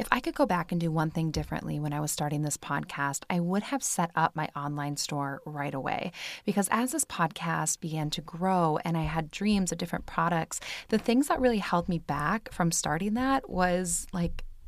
If I could go back and do one thing differently when I was starting this podcast, I would have set up my online store right away. Because as this podcast began to grow and I had dreams of different products, the things that really held me back from starting that was like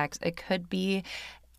decks it could be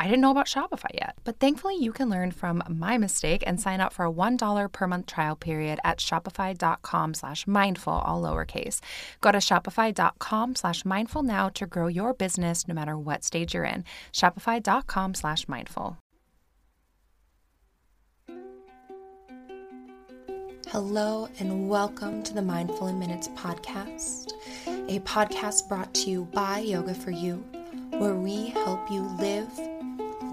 I didn't know about Shopify yet. But thankfully, you can learn from my mistake and sign up for a $1 per month trial period at shopify.com slash mindful, all lowercase. Go to shopify.com slash mindful now to grow your business no matter what stage you're in. Shopify.com slash mindful. Hello and welcome to the Mindful in Minutes podcast, a podcast brought to you by Yoga for You, where we help you live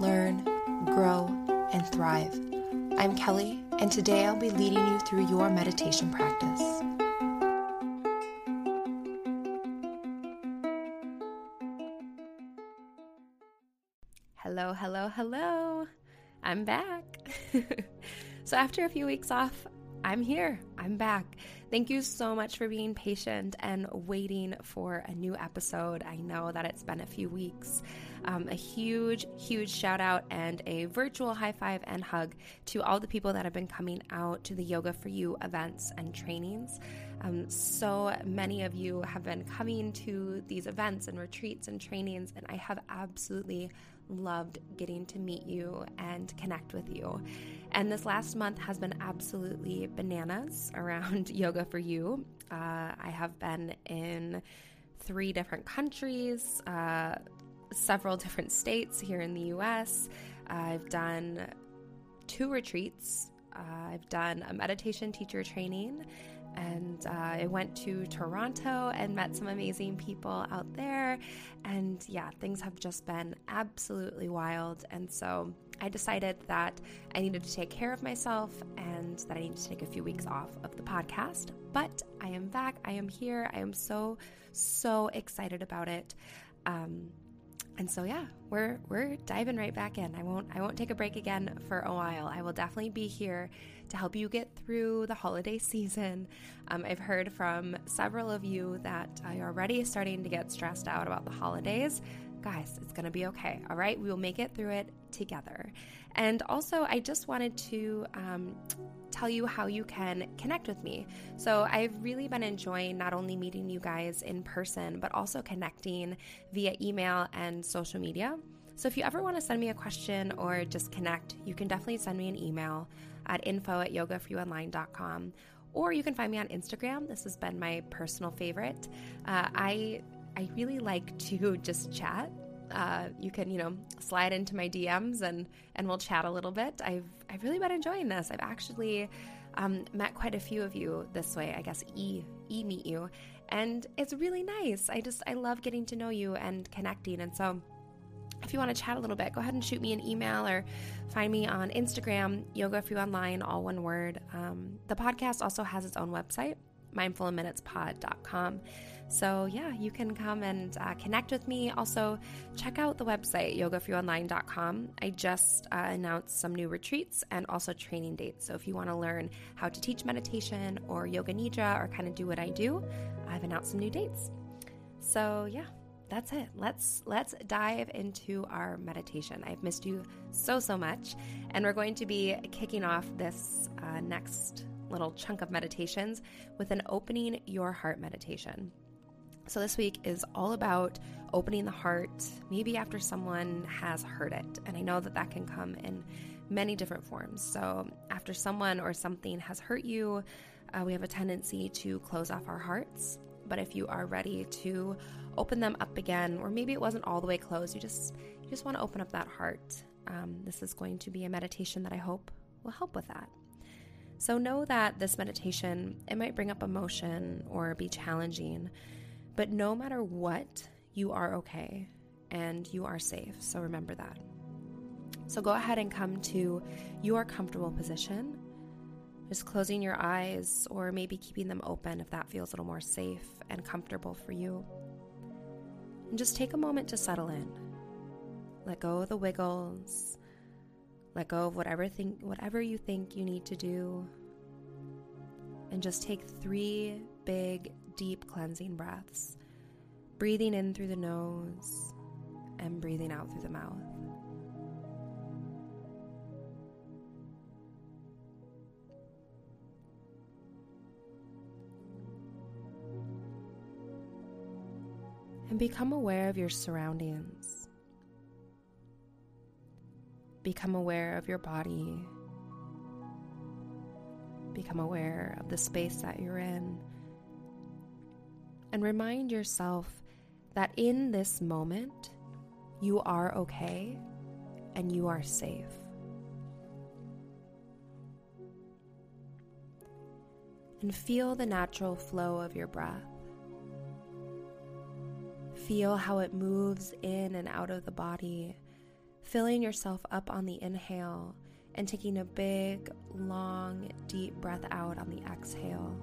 learn, grow, and thrive. I'm Kelly, and today I'll be leading you through your meditation practice. Hello, hello, hello. I'm back. so, after a few weeks off, I'm here. I'm back. Thank you so much for being patient and waiting for a new episode. I know that it's been a few weeks. Um, a huge, huge shout out and a virtual high five and hug to all the people that have been coming out to the Yoga for You events and trainings. Um, so many of you have been coming to these events and retreats and trainings, and I have absolutely loved getting to meet you and connect with you. And this last month has been absolutely bananas around Yoga for You. Uh, I have been in three different countries, uh, several different states here in the US. I've done two retreats. Uh, I've done a meditation teacher training and uh, I went to Toronto and met some amazing people out there. And yeah, things have just been absolutely wild. And so I decided that I needed to take care of myself and that I needed to take a few weeks off of the podcast. But I am back. I am here. I am so, so excited about it. Um, and so yeah, we're we're diving right back in. I won't I won't take a break again for a while. I will definitely be here to help you get through the holiday season. Um, I've heard from several of you that you're already starting to get stressed out about the holidays. Guys, it's gonna be okay. All right, we will make it through it together. And also, I just wanted to um, tell you how you can connect with me. So, I've really been enjoying not only meeting you guys in person, but also connecting via email and social media. So, if you ever want to send me a question or just connect, you can definitely send me an email at info at yogaforyouonline.com or you can find me on Instagram. This has been my personal favorite. Uh, I I really like to just chat uh, you can you know slide into my DMs and and we'll chat a little bit. I've I've really been enjoying this. I've actually um, met quite a few of you this way. I guess e e meet you, and it's really nice. I just I love getting to know you and connecting, and so. If you want to chat a little bit, go ahead and shoot me an email or find me on Instagram, Yoga for You Online, all one word. Um, the podcast also has its own website, mindfulinminutespod.com. So, yeah, you can come and uh, connect with me. Also, check out the website, yogaforyouonline.com. I just uh, announced some new retreats and also training dates. So, if you want to learn how to teach meditation or yoga nidra or kind of do what I do, I've announced some new dates. So, yeah, that's it. Let's let's dive into our meditation. I've missed you so so much, and we're going to be kicking off this uh, next little chunk of meditations with an opening your heart meditation. So, this week is all about opening the heart, maybe after someone has hurt it. And I know that that can come in many different forms. So, after someone or something has hurt you, uh, we have a tendency to close off our hearts. But if you are ready to open them up again, or maybe it wasn't all the way closed, you just you just want to open up that heart. Um, this is going to be a meditation that I hope will help with that. So know that this meditation it might bring up emotion or be challenging, but no matter what, you are okay and you are safe. So remember that. So go ahead and come to your comfortable position. Just closing your eyes or maybe keeping them open if that feels a little more safe and comfortable for you. And just take a moment to settle in. Let go of the wiggles. Let go of whatever think whatever you think you need to do. And just take 3 big deep cleansing breaths. Breathing in through the nose and breathing out through the mouth. And become aware of your surroundings. Become aware of your body. Become aware of the space that you're in. And remind yourself that in this moment, you are okay and you are safe. And feel the natural flow of your breath. Feel how it moves in and out of the body, filling yourself up on the inhale and taking a big, long, deep breath out on the exhale.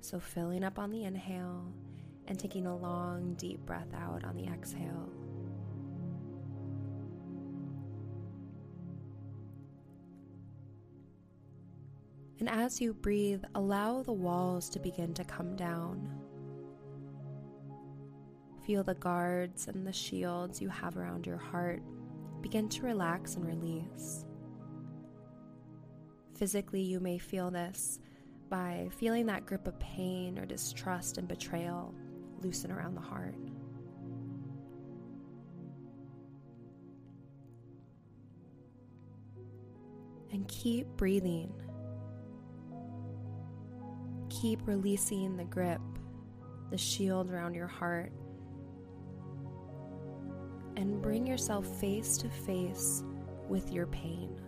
So, filling up on the inhale and taking a long, deep breath out on the exhale. And as you breathe, allow the walls to begin to come down. Feel the guards and the shields you have around your heart begin to relax and release. Physically, you may feel this by feeling that grip of pain or distrust and betrayal loosen around the heart. And keep breathing. Keep releasing the grip, the shield around your heart, and bring yourself face to face with your pain.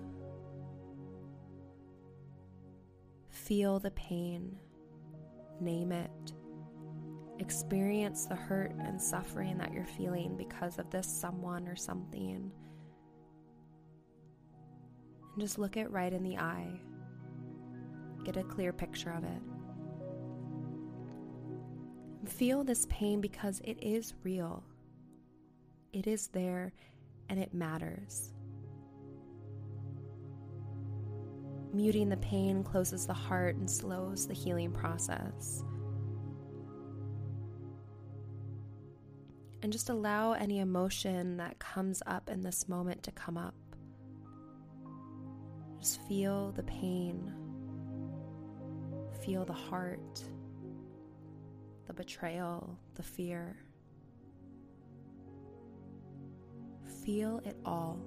Feel the pain, name it. Experience the hurt and suffering that you're feeling because of this someone or something. And just look it right in the eye. Get a clear picture of it. Feel this pain because it is real. It is there and it matters. Muting the pain closes the heart and slows the healing process. And just allow any emotion that comes up in this moment to come up. Just feel the pain, feel the heart, the betrayal, the fear. Feel it all.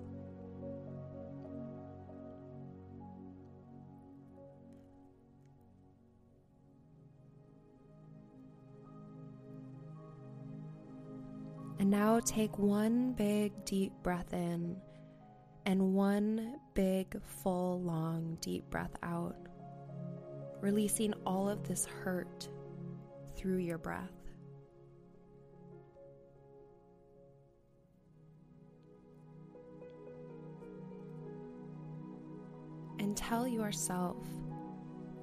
And now take one big deep breath in and one big, full, long, deep breath out, releasing all of this hurt through your breath. And tell yourself,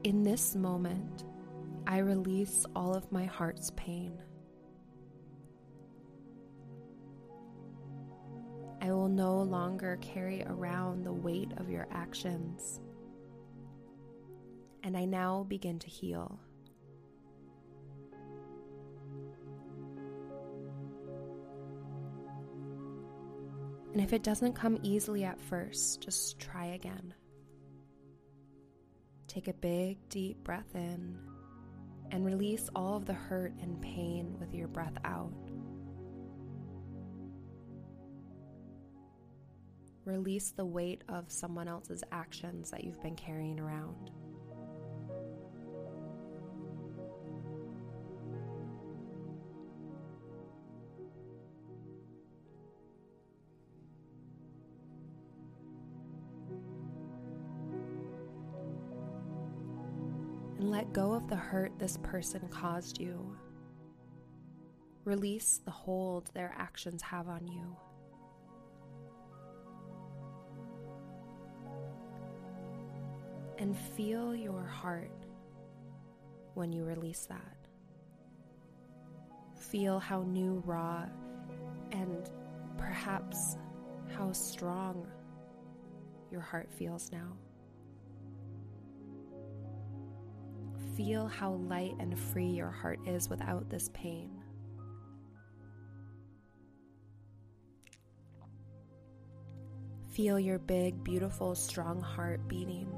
in this moment, I release all of my heart's pain. I will no longer carry around the weight of your actions. And I now begin to heal. And if it doesn't come easily at first, just try again. Take a big, deep breath in and release all of the hurt and pain with your breath out. Release the weight of someone else's actions that you've been carrying around. Go of the hurt this person caused you. Release the hold their actions have on you. And feel your heart when you release that. Feel how new, raw, and perhaps how strong your heart feels now. Feel how light and free your heart is without this pain. Feel your big, beautiful, strong heart beating.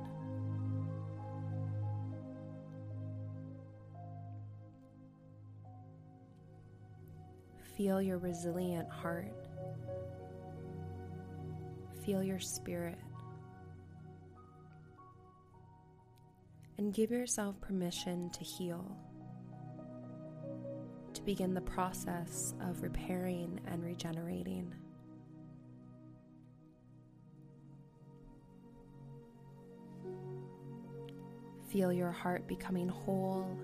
Feel your resilient heart. Feel your spirit. And give yourself permission to heal, to begin the process of repairing and regenerating. Feel your heart becoming whole,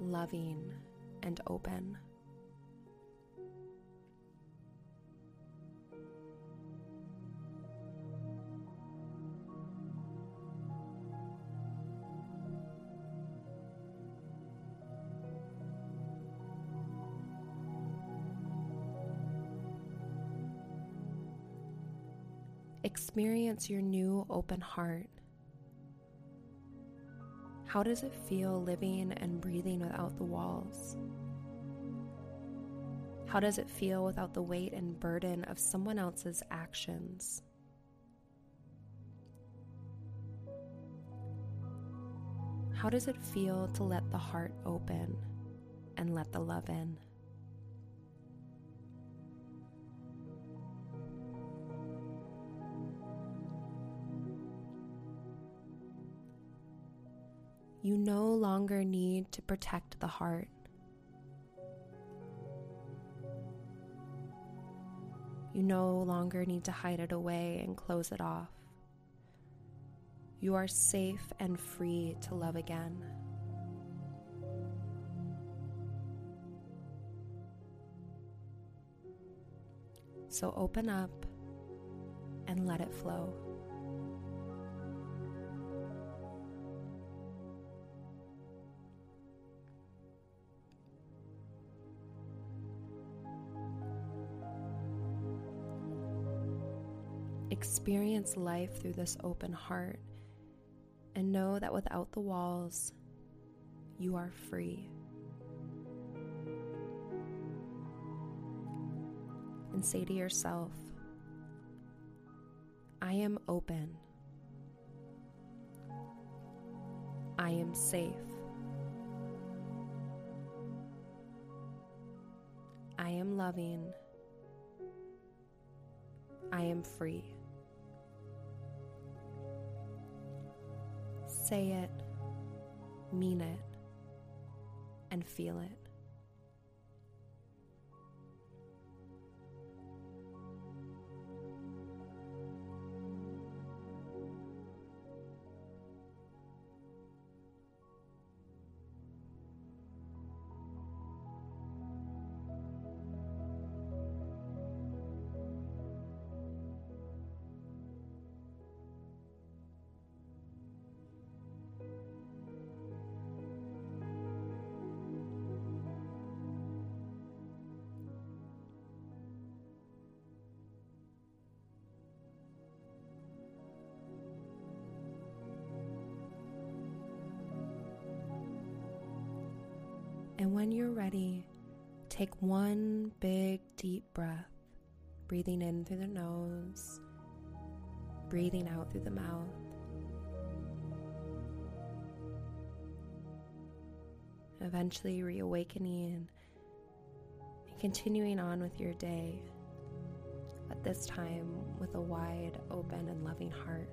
loving, and open. Experience your new open heart. How does it feel living and breathing without the walls? How does it feel without the weight and burden of someone else's actions? How does it feel to let the heart open and let the love in? You no longer need to protect the heart. You no longer need to hide it away and close it off. You are safe and free to love again. So open up and let it flow. Experience life through this open heart and know that without the walls, you are free. And say to yourself, I am open. I am safe. I am loving. I am free. Say it, mean it, and feel it. And when you're ready, take one big deep breath, breathing in through the nose, breathing out through the mouth. eventually reawakening and continuing on with your day, but this time with a wide, open, and loving heart.